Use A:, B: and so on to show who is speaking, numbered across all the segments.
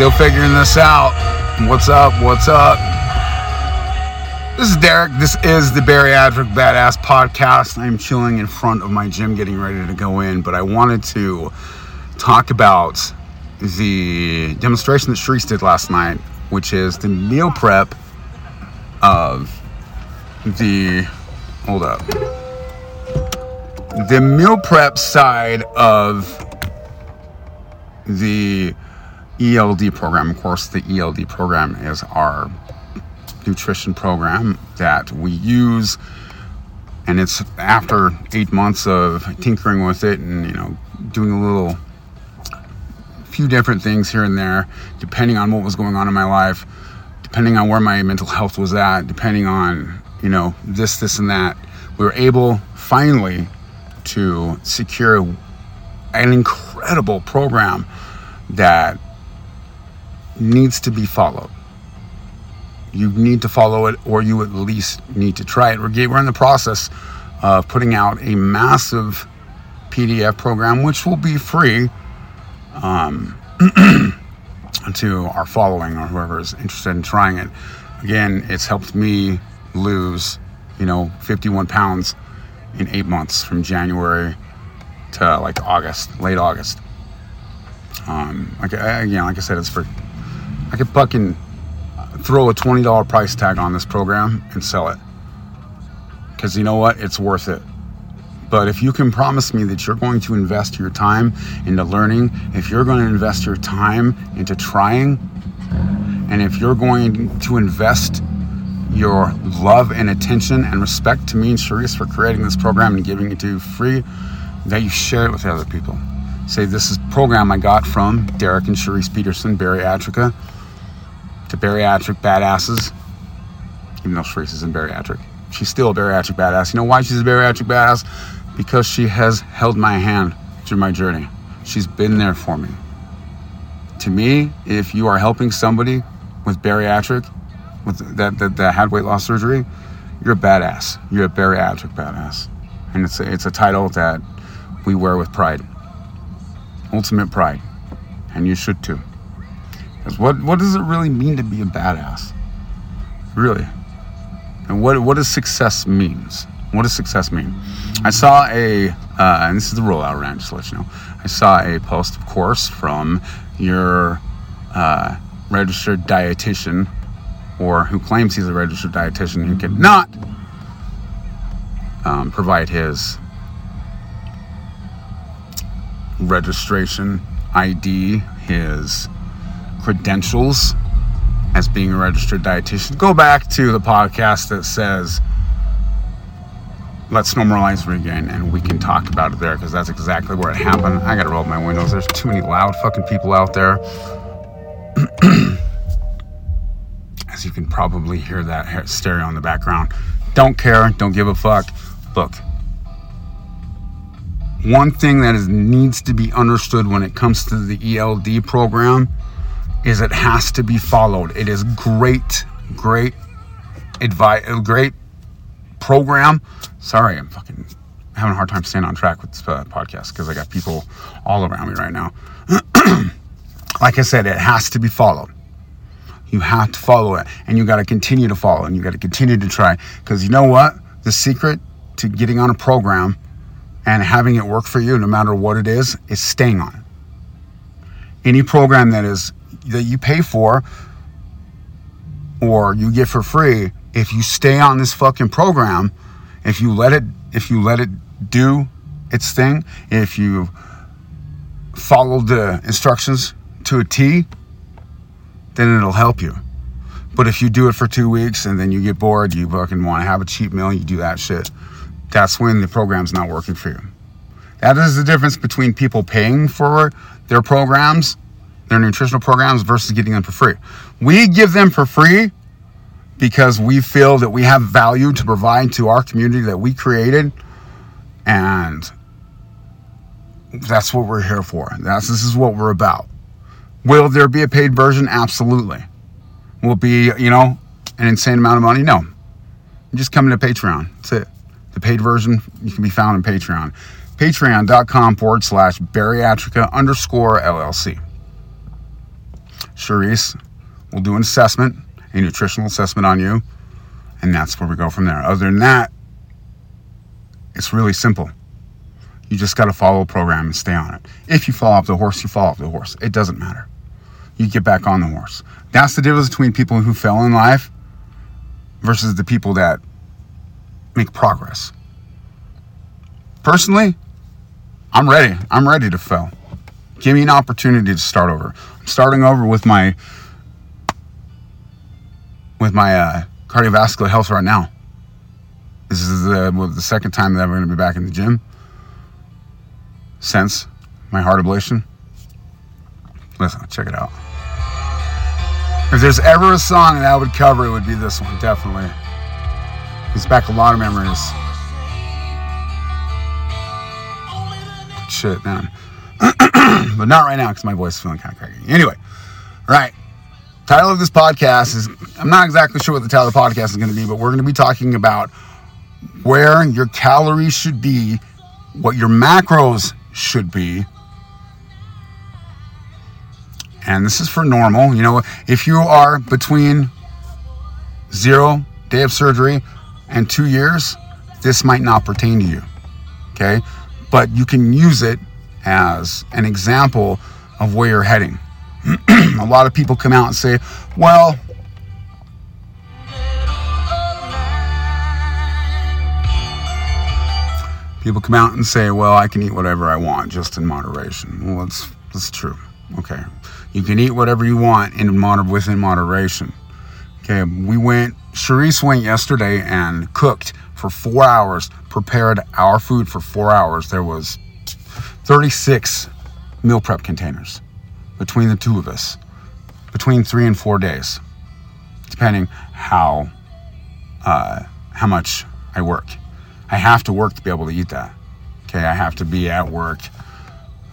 A: Still figuring this out. What's up? What's up? This is Derek. This is the Bariatric Badass Podcast. I'm chilling in front of my gym getting ready to go in, but I wanted to talk about the demonstration that Sharice did last night, which is the meal prep of the. Hold up. The meal prep side of the ELD program. Of course, the ELD program is our nutrition program that we use and it's after eight months of tinkering with it and you know doing a little few different things here and there depending on what was going on in my life depending on where my mental health was at depending on you know this this and that we were able finally to secure an incredible program that needs to be followed. You need to follow it, or you at least need to try it. We're, in the process of putting out a massive PDF program, which will be free um, to our following or whoever is interested in trying it. Again, it's helped me lose, you know, 51 pounds in eight months from January to like August, late August. Um, like know, like I said, it's for I could fucking throw a twenty dollar price tag on this program and sell it because you know what, it's worth it. But if you can promise me that you're going to invest your time into learning, if you're going to invest your time into trying, and if you're going to invest your love and attention and respect to me and Sharice for creating this program and giving it to you free, that you share it with other people. Say, this is program I got from Derek and Sharice Peterson, Bariatrica, to Bariatric Badasses, even though Sharice isn't bariatric. She's still a bariatric badass. You know why she's a bariatric badass? Because she has held my hand through my journey. She's been there for me. To me, if you are helping somebody with bariatric, with that, that, that had weight loss surgery, you're a badass. You're a bariatric badass. And it's a, it's a title that we wear with pride. Ultimate pride. And you should too. Because what, what does it really mean to be a badass? Really? And what, what does success means? What does success mean? I saw a, uh, and this is the rollout rant, just to let you know. I saw a post, of course, from your uh, registered dietitian or who claims he's a registered dietitian who cannot um, provide his registration ID, his credentials as being a registered dietitian. Go back to the podcast that says, let's normalize regain and we can talk about it there because that's exactly where it happened. I gotta roll my windows. There's too many loud fucking people out there. As you can probably hear that stereo in the background. Don't care, don't give a fuck. Look, one thing that is, needs to be understood when it comes to the ELD program is it has to be followed. It is great, great advice, great program. Sorry, I'm fucking having a hard time staying on track with this uh, podcast because I got people all around me right now. like I said, it has to be followed. You have to follow it, and you got to continue to follow, and you got to continue to try. Because you know what? The secret to getting on a program and having it work for you, no matter what it is, is staying on it. Any program that is that you pay for or you get for free, if you stay on this fucking program, if you let it if you let it do its thing, if you follow the instructions to a T, then it'll help you. But if you do it for two weeks and then you get bored, you fucking want to have a cheap meal, you do that shit, that's when the program's not working for you. That is the difference between people paying for their programs their nutritional programs versus getting them for free. We give them for free because we feel that we have value to provide to our community that we created and that's what we're here for. That's this is what we're about. Will there be a paid version? Absolutely. Will be, you know, an insane amount of money? No. Just come to Patreon. That's it. The paid version you can be found on Patreon. Patreon.com forward slash bariatrica underscore LLC. Charisse will do an assessment, a nutritional assessment on you, and that's where we go from there. Other than that, it's really simple. You just got to follow a program and stay on it. If you fall off the horse, you fall off the horse. It doesn't matter. You get back on the horse. That's the difference between people who fail in life versus the people that make progress. Personally, I'm ready. I'm ready to fail. Give me an opportunity to start over. I'm starting over with my with my uh, cardiovascular health right now. This is the, well, the second time that I'm going to be back in the gym since my heart ablation. Listen, check it out. If there's ever a song that I would cover, it would be this one, definitely. It's back a lot of memories. Shit, man. but not right now because my voice is feeling kind of cracky. Anyway, right. Title of this podcast is I'm not exactly sure what the title of the podcast is going to be, but we're going to be talking about where your calories should be, what your macros should be. And this is for normal. You know, if you are between zero day of surgery and two years, this might not pertain to you. Okay? But you can use it as an example of where you're heading. a lot of people come out and say, well, people come out and say, well, I can eat whatever I want just in moderation. Well, that's, that's true. Okay. You can eat whatever you want in moder- within moderation. Okay. We went, Charisse went yesterday and cooked for four hours, prepared our food for four hours. There was 36 meal prep containers between the two of us, between three and four days, depending how uh, how much I work. I have to work to be able to eat that. Okay, I have to be at work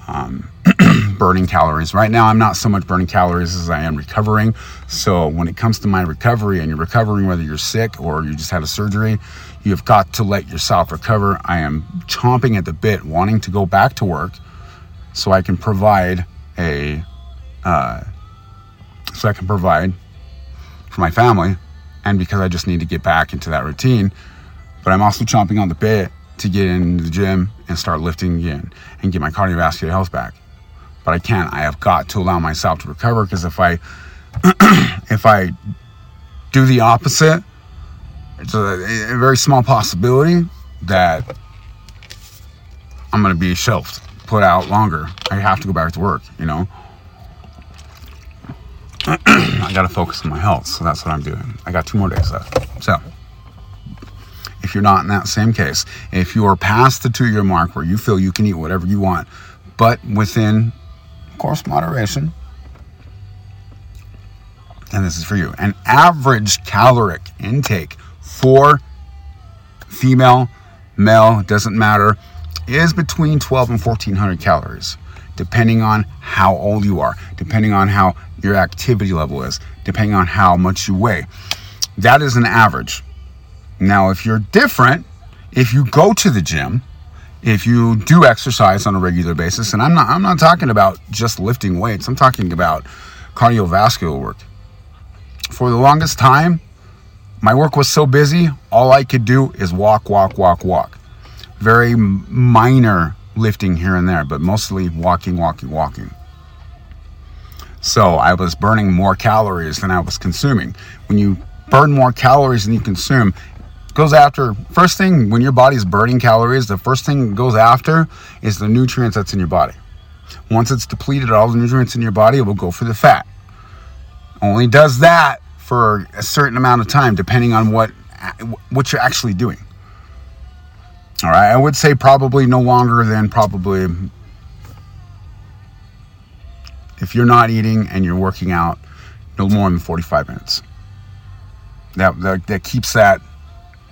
A: um, burning calories. Right now, I'm not so much burning calories as I am recovering. So, when it comes to my recovery and you're recovering, whether you're sick or you just had a surgery, you've got to let yourself recover. I am chomping at the bit, wanting to go back to work so I can provide a, uh, so I can provide for my family and because I just need to get back into that routine but I'm also chomping on the bit to get into the gym and start lifting again and get my cardiovascular health back. But I can't. I have got to allow myself to recover because if I if I do the opposite, it's a, a very small possibility that I'm going to be shelved, put out longer. I have to go back to work, you know. I got to focus on my health, so that's what I'm doing. I got two more days left. So, if you're not in that same case. If you are past the two year mark where you feel you can eat whatever you want, but within, of course, moderation, and this is for you, an average caloric intake for female, male, doesn't matter, is between 12 and 1400 calories, depending on how old you are, depending on how your activity level is, depending on how much you weigh. That is an average. Now, if you're different, if you go to the gym, if you do exercise on a regular basis, and I'm not I'm not talking about just lifting weights, I'm talking about cardiovascular work. For the longest time, my work was so busy, all I could do is walk, walk, walk, walk. Very minor lifting here and there, but mostly walking, walking, walking. So I was burning more calories than I was consuming. When you burn more calories than you consume, goes after first thing when your body's burning calories the first thing goes after is the nutrients that's in your body. Once it's depleted all the nutrients in your body it will go for the fat. Only does that for a certain amount of time depending on what what you're actually doing. All right i would say probably no longer than probably if you're not eating and you're working out no more than 45 minutes. That, that, that keeps that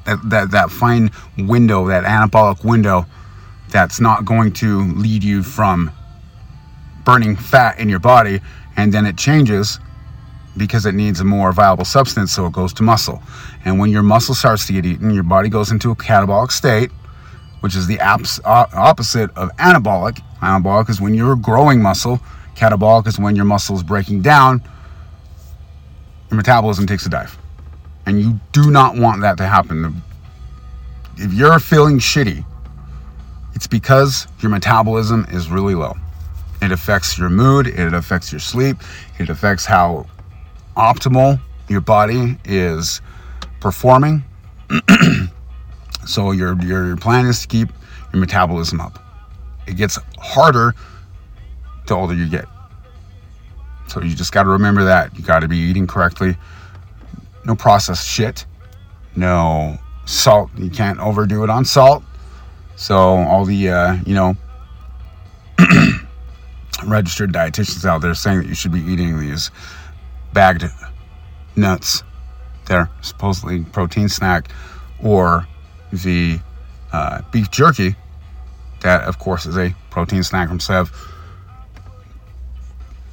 A: that, that, that fine window, that anabolic window that's not going to lead you from burning fat in your body and then it changes because it needs a more viable substance so it goes to muscle. And when your muscle starts to get eaten your body goes into a catabolic state which is the opposite of anabolic. Anabolic is when you're growing muscle. Catabolic is when your muscle is breaking down. Your metabolism takes a dive. And you do not want that to happen. If you're feeling shitty, it's because your metabolism is really low. It affects your mood, it affects your sleep, it affects how optimal your body is performing. so your your plan is to keep your metabolism up. It gets harder the older you get. So you just got to remember that. You got to be eating correctly. No processed shit. No salt. You can't overdo it on salt. So all the uh, you know registered dietitians out there saying that you should be eating these bagged nuts. They're supposedly protein snack, or the uh, beef jerky. That of course is a protein snack from Sev.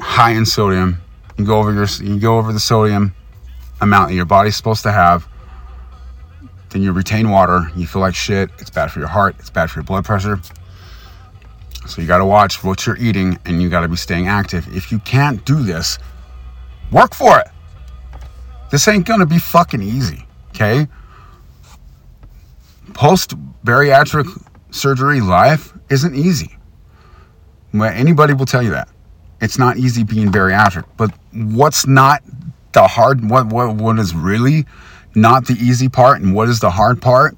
A: High in sodium. You go over your you go over the sodium amount that your body's supposed to have. Then you retain water. You feel like shit. It's bad for your heart. It's bad for your blood pressure. So you got to watch what you're eating and you got to be staying active. If you can't do this, work for it. This ain't to be fucking easy, okay? Post bariatric surgery life isn't easy. Anybody will tell you that. It's not easy being bariatric, but what's not the hard what what what is really not the easy part and what is the hard part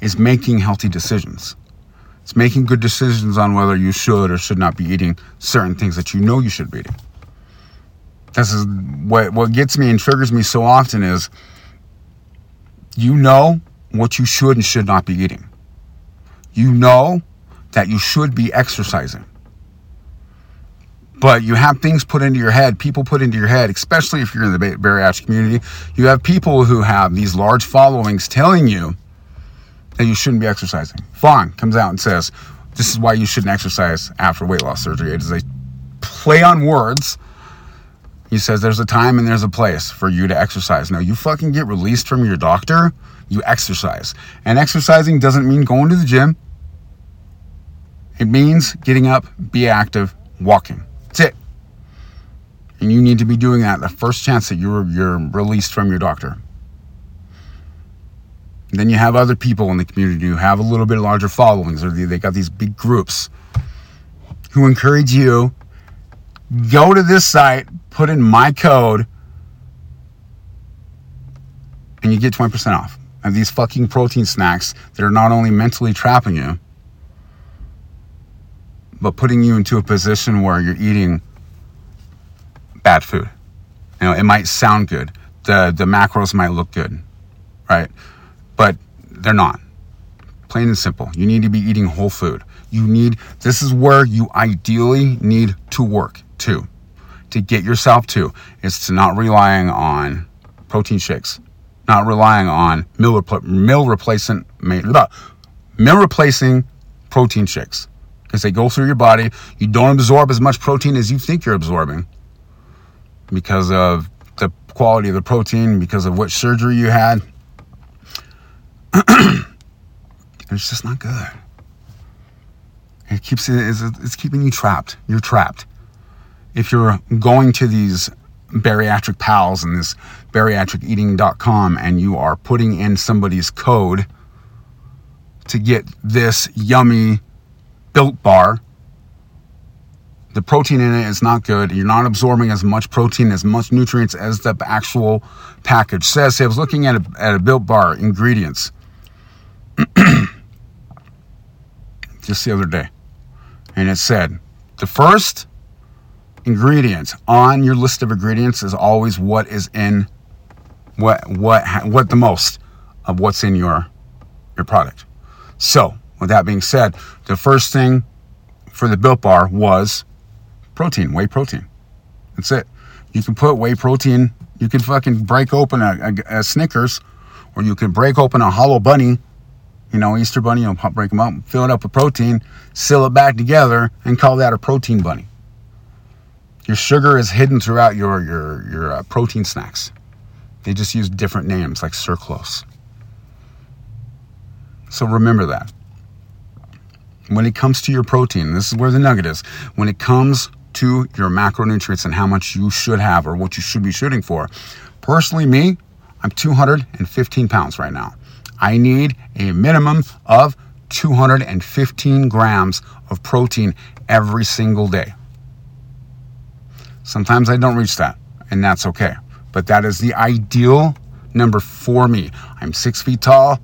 A: is making healthy decisions. It's making good decisions on whether you should or should not be eating certain things that you know you should be eating. This is what what gets me and triggers me so often is you know what you should and should not be eating. You know that you should be exercising. But you have things put into your head, people put into your head, especially if you're in the bariatric community. You have people who have these large followings telling you that you shouldn't be exercising. Fawn comes out and says, This is why you shouldn't exercise after weight loss surgery. It is a play on words. He says there's a time and there's a place for you to exercise. Now, you fucking get released from your doctor, you exercise. And exercising doesn't mean going to the gym, it means getting up, be active, walking. That's it. And you need to be doing that the first chance that you're, you're released from your doctor. Then you have other people in the community who have a little bit larger followings, or they, they got these big groups who encourage you go to this site, put in my code, and you get 20% off of these fucking protein snacks that are not only mentally trapping you, but putting you into a position where you're eating bad food. You know, it might sound good. The the macros might look good, right? but they're not. Plain and simple. You need to be eating whole food. You need, this is where you ideally need to work to, to get yourself to, is to not relying on protein shakes, not relying on meal, meal replacement, meal replacing protein shakes because they go through your body. You don't absorb as much protein as you think you're absorbing because of the quality of the protein, because of what surgery you had, it's just not good. It keeps it's, it's keeping you trapped. You're trapped. If you're going to these bariatric pals and this bariatriceating.com and you are putting in somebody's code to get this yummy built bar the protein in it is not good. You're not absorbing as much protein, as much nutrients as the actual package says. I was looking at a, at a built bar ingredients. just the other day. And it said the first ingredient on your list of ingredients is always what is in what what what the most of what's in your your product. So, with that being said, the first thing for the built bar was protein, whey protein. That's it. You can put whey protein, you can fucking break open a, a, a Snickers or you can break open a hollow bunny you know, Easter bunny, know, break them up, fill it up with protein, seal it back together, and call that a protein bunny. Your sugar is hidden throughout your your your uh, protein snacks. They just use different names like sucrose. So remember that. When it comes to your protein, this is where the nugget is. When it comes to your macronutrients and how much you should have or what you should be shooting for, Personally, me, I'm 215 pounds right now. I need a minimum of 215 grams of protein every single day. Sometimes I don't reach that, and that's okay. But that is the ideal number for me. I'm six feet tall.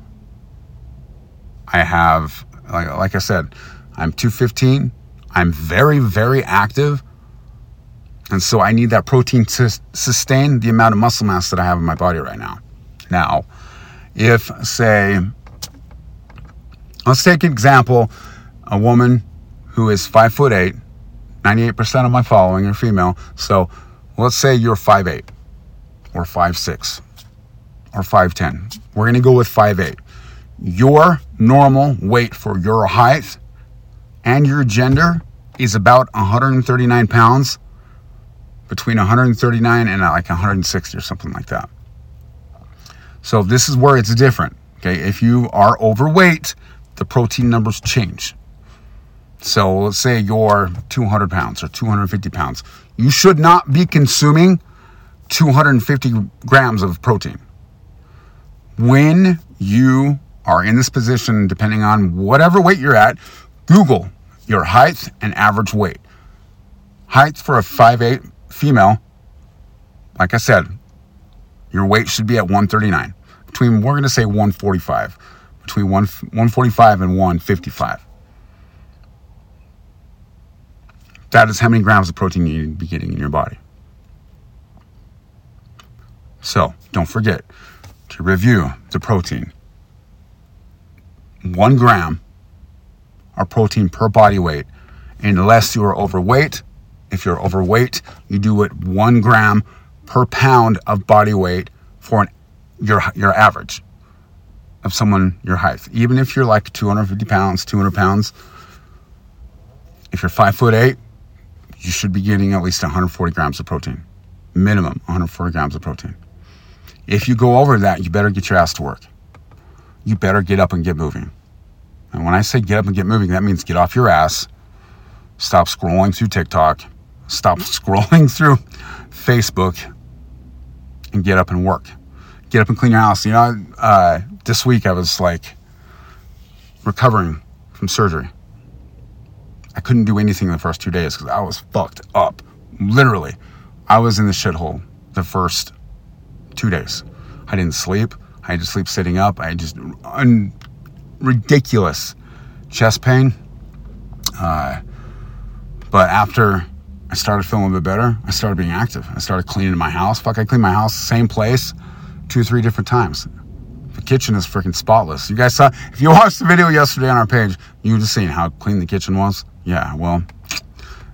A: I have, like, like I said, I'm 215. I'm very, very active. And so I need that protein to sustain the amount of muscle mass that I have in my body right now. Now, if, say, let's take an example a woman who is five foot eight, 98% of my following are female. So let's say you're five eight, or five six, or 5'10. We're going to go with five eight. Your normal weight for your height and your gender is about 139 pounds between 139 and uh, like 160 or something like that. So this is where it's different. Okay, if you are overweight, the protein numbers change. So let's say you're 200 pounds or 250 pounds. You should not be consuming 250 grams of protein. When you are in this position, depending on whatever weight you're at, Google your height and average weight. Height for a 5'8 female, like I said, your weight should be at 139. Between, we're going to say 145. Between 1, 145 and 155. That is how many grams of protein you need to be getting in your body. So, don't forget to review the protein. One gram of protein per body weight, unless you are overweight if you're overweight, you do it one gram per pound of body weight for an, your, your average of someone your height. Even if you're like 250 pounds, 200 pounds, if you're five foot eight, you should be getting at least 140 grams of protein. Minimum 140 grams of protein. If you go over that, you better get your ass to work. You better get up and get moving. And when I say get up and get moving, that means get off your ass, stop scrolling through TikTok, stop scrolling through Facebook and get up and work. Get up and clean your house. You know, uh, this week I was like recovering from surgery. I couldn't do anything the first two days because I was fucked up. Literally, I was in the shithole the first two days. I didn't sleep. I had to sleep sitting up. I just un- ridiculous chest pain. Uh, but after I started feeling a bit better. I started being active. I started cleaning my house. Fuck, I cleaned my house, same place, two, or three different times. The kitchen is freaking spotless. You guys saw, if you watched the video yesterday on our page, you would have seen how clean the kitchen was. Yeah, well,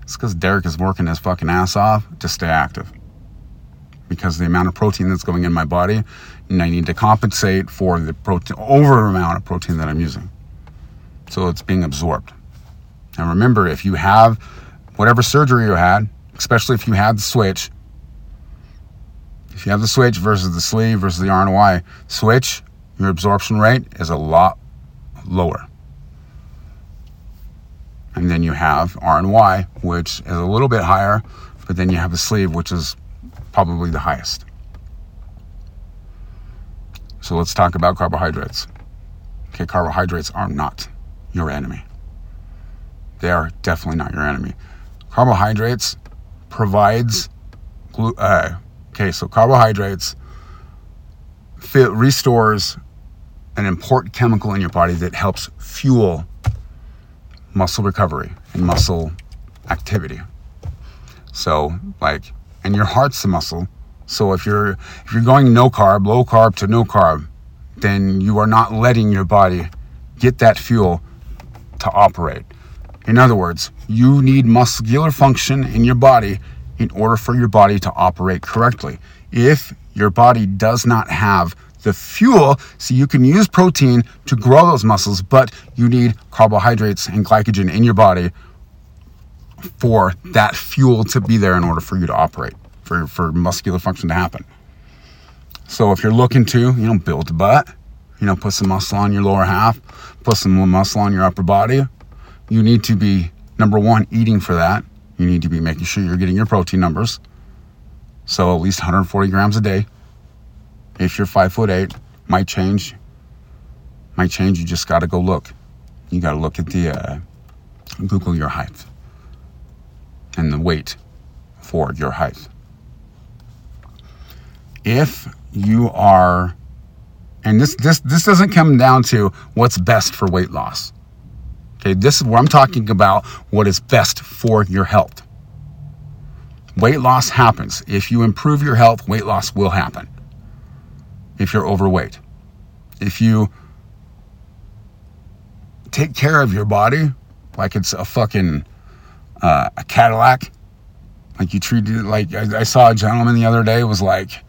A: it's because Derek is working his fucking ass off to stay active. Because the amount of protein that's going in my body, and I need to compensate for the protein, over amount of protein that I'm using. So it's being absorbed. And remember, if you have whatever surgery you had, especially if you had the switch. If you have the switch versus the sleeve versus the RNY switch, your absorption rate is a lot lower. And then you have RNY, which is a little bit higher, but then you have the sleeve, which is probably the highest. So let's talk about carbohydrates. Okay, carbohydrates are not your enemy. They are definitely not your enemy carbohydrates provides uh, okay so carbohydrates fit, restores an important chemical in your body that helps fuel muscle recovery and muscle activity so like and your heart's the muscle so if you're if you're going no carb low carb to no carb then you are not letting your body get that fuel to operate in other words, you need muscular function in your body in order for your body to operate correctly. If your body does not have the fuel, so you can use protein to grow those muscles, but you need carbohydrates and glycogen in your body for that fuel to be there in order for you to operate, for, for muscular function to happen. So if you're looking to, you know, build a butt, you know, put some muscle on your lower half, put some muscle on your upper body, you need to be number one eating for that. You need to be making sure you're getting your protein numbers. So at least 140 grams a day If you're five foot eight, might change. Might change. You just got to go look. You got to look at the uh, Google your height and the weight for your height. If you are, and this this this doesn't come down to what's best for weight loss. Okay, this is where I'm talking about what is best for your health. Weight loss happens. If you improve your health, weight loss will happen. If you're overweight, if you take care of your body like it's a fucking uh, a Cadillac, like you treated it like I, I saw a gentleman the other day was like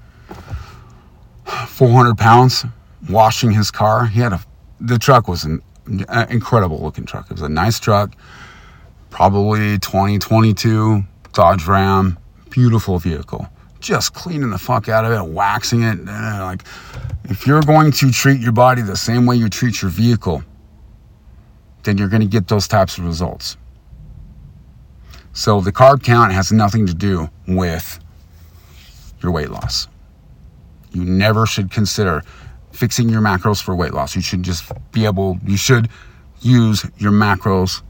A: 400 pounds washing his car. He had a the truck was an, an incredible looking truck. It was a nice truck, probably 2022 Dodge Ram, beautiful vehicle. Just cleaning the fuck out of it, waxing it. Uh, like, if you're going to treat your body the same way you treat your vehicle, then you're going to get those types of results. So the carb count has nothing to do with your weight loss. You never should consider fixing your macros for weight loss. You should just be able, you should use your macros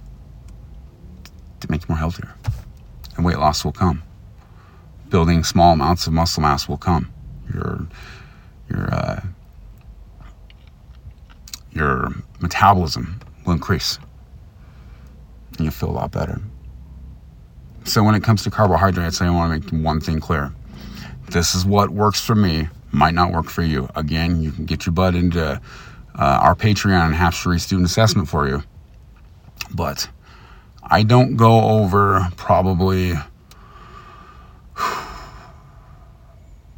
A: to make you more healthier. And weight loss will come. Building small amounts of muscle mass will come. Your, your, uh, your metabolism will increase. And you'll feel a lot better. So when it comes to carbohydrates, I want to make one thing clear. This is what works for me, might not work for you. Again, you can get your butt into uh, our Patreon and have Sheree student assessment for you. But I don't go over probably,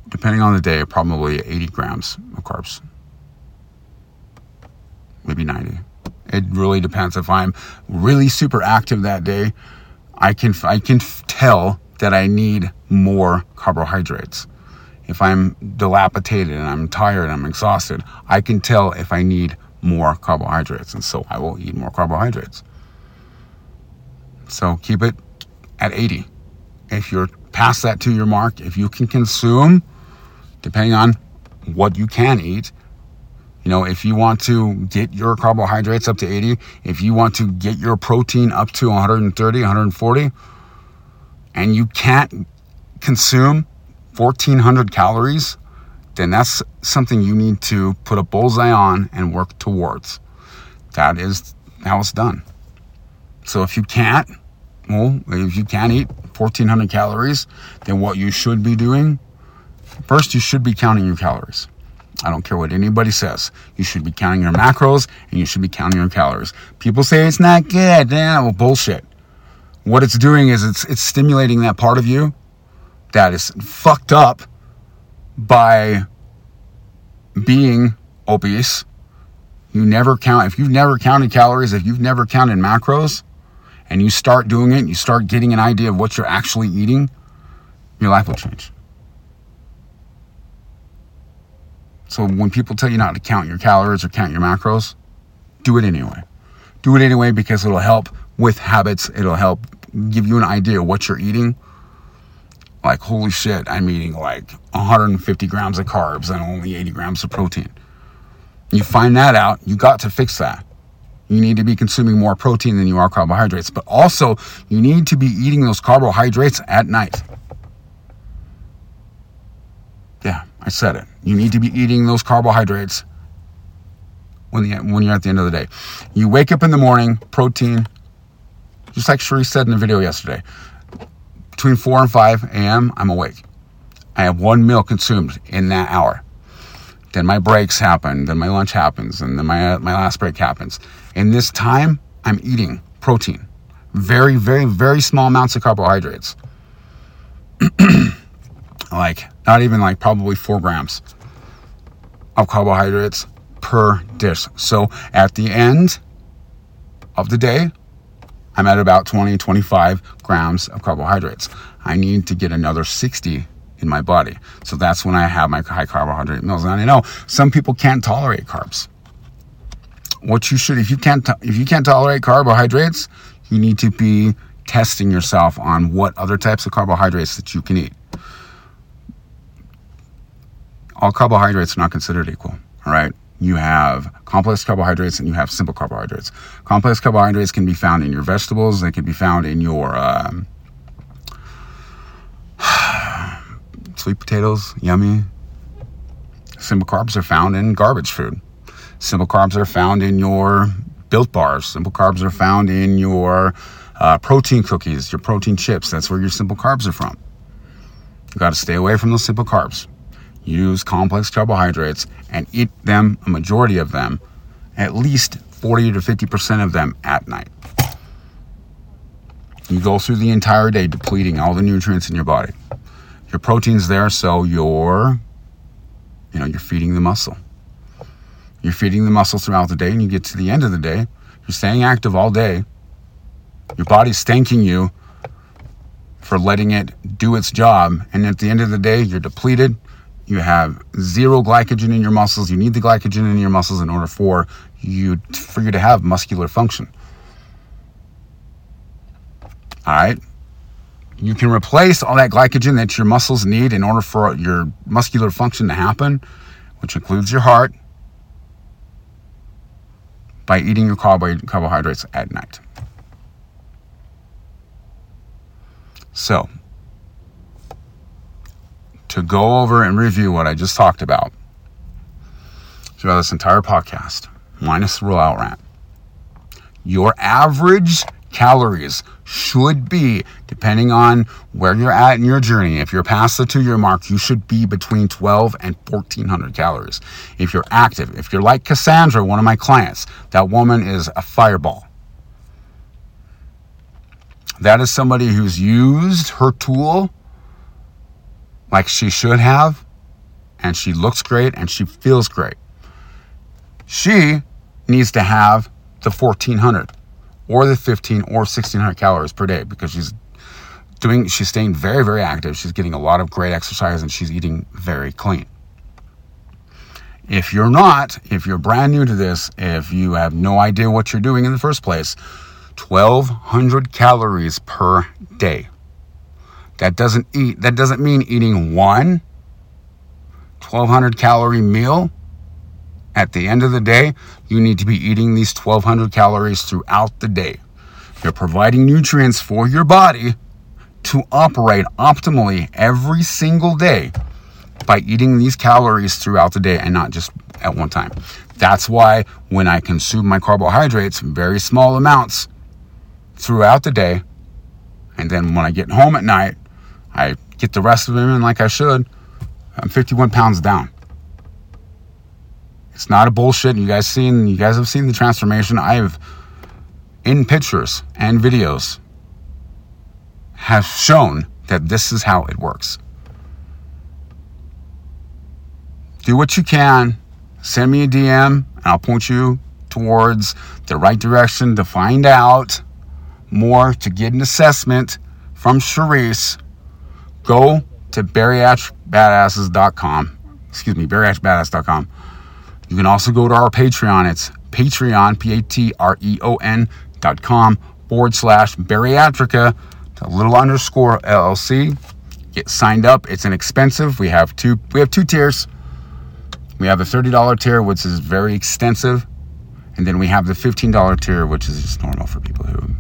A: depending on the day, probably 80 grams of carbs. Maybe 90. It really depends. If I'm really super active that day, I can I can tell that I need more carbohydrates. If I'm dilapidated and I'm tired and I'm exhausted, I can tell if I need more carbohydrates, and so I will eat more carbohydrates. So keep it at 80. If you're past that two year mark, if you can consume, depending on what you can eat, you know, if you want to get your carbohydrates up to 80, if you want to get your protein up to 130, 140, and you can't consume 1400 calories, then that's something you need to put a bullseye on and work towards. That is how it's done. So if you can't, well, if you can't eat 1400 calories, then what you should be doing, first, you should be counting your calories. I don't care what anybody says. You should be counting your macros and you should be counting your calories. People say it's not good. Yeah, well, bullshit. What it's doing is it's it's stimulating that part of you that is fucked up by being obese. You never count if you've never counted calories, if you've never counted macros, and you start doing it, you start getting an idea of what you're actually eating, your life will change. So when people tell you not to count your calories or count your macros, do it anyway. Do it anyway because it'll help with habits. It'll help give you an idea what you're eating. Like, holy shit, I'm eating like 150 grams of carbs and only 80 grams of protein. You find that out, you got to fix that. You need to be consuming more protein than you are carbohydrates, but also you need to be eating those carbohydrates at night. Yeah, I said it. You need to be eating those carbohydrates when, the, when you're at the end of the day. You wake up in the morning, protein, just like Sheree said in the video yesterday. Between 4 and 5 a.m., I'm awake. I have one meal consumed in that hour. Then my breaks happen, then my lunch happens, and then my, uh, my last break happens. In this time, I'm eating protein. Very, very, very small amounts of carbohydrates. like not even like probably four grams of carbohydrates per dish. So at the end of the day, I'm at about 20, 25 grams of carbohydrates. I need to get another 60 in my body. So that's when I have my high carbohydrate meals. And I know some people can't tolerate carbs. What you should, if you can't, if you can't tolerate carbohydrates, you need to be testing yourself on what other types of carbohydrates that you can eat. All carbohydrates are not considered equal. All right. You have complex carbohydrates and you have simple carbohydrates. Complex carbohydrates can be found in your vegetables. They can be found in your um, sweet potatoes, yummy. Simple carbs are found in garbage food. Simple carbs are found in your built bars. Simple carbs are found in your uh, protein cookies, your protein chips. That's where your simple carbs are from. You got to stay away from those simple carbs. Use complex carbohydrates and eat them, a majority of them, at least 40 to 50% of them at night. You go through the entire day depleting all the nutrients in your body. Your protein's there, so you're, you know, you're feeding the muscle. You're feeding the muscle throughout the day, and you get to the end of the day, you're staying active all day. Your body's thanking you for letting it do its job. And at the end of the day, you're depleted. You have zero glycogen in your muscles. You need the glycogen in your muscles in order for you for you to have muscular function. All right. You can replace all that glycogen that your muscles need in order for your muscular function to happen, which includes your heart, by eating your carbohydrates at night. So, to go over and review what I just talked about throughout this entire podcast, minus the rule out rant, your average calories should be, depending on where you're at in your journey, if you're past the two year mark, you should be between 12 and 1400 calories. If you're active, if you're like Cassandra, one of my clients, that woman is a fireball. That is somebody who's used her tool like she should have, and she looks great and she feels great. She needs to have the 1400 or the 15 or 1600 calories per day because she's doing she's staying very very active. She's getting a lot of great exercise and she's eating very clean. If you're not if you're brand new to this if you have no idea what you're doing in the first place 1200 calories per day that doesn't eat that doesn't mean eating one 1200 calorie meal at the end of the day you need to be eating these 1200 calories throughout the day you're providing nutrients for your body to operate optimally every single day by eating these calories throughout the day and not just at one time. That's why when I consume my carbohydrates, very small amounts, throughout the day. And then when I get home at night, I get the rest of them in like I should. I'm 51 pounds down. It's not a bullshit. You guys seen you guys have seen the transformation. I've in pictures and videos have shown that this is how it works. Do what you can. Send me a DM and I'll point you towards the right direction to find out more to get an assessment from Charisse, go to bariatricbadasses.com. Excuse me, bariatricbadass.com. You can also go to our Patreon. It's Patreon, P A T R E O N dot com forward slash bariatrica, a little underscore LLC. Get signed up. It's inexpensive. We have two we have two tiers. We have the $30 tier, which is very extensive. And then we have the $15 tier, which is just normal for people who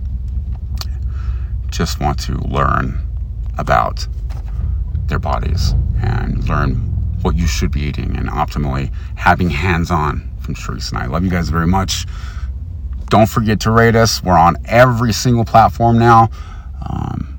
A: just want to learn about their bodies and learn what you should be eating and optimally having hands on from Charisse and I. Love you guys very much. Don't forget to rate us. We're on every single platform now. Um,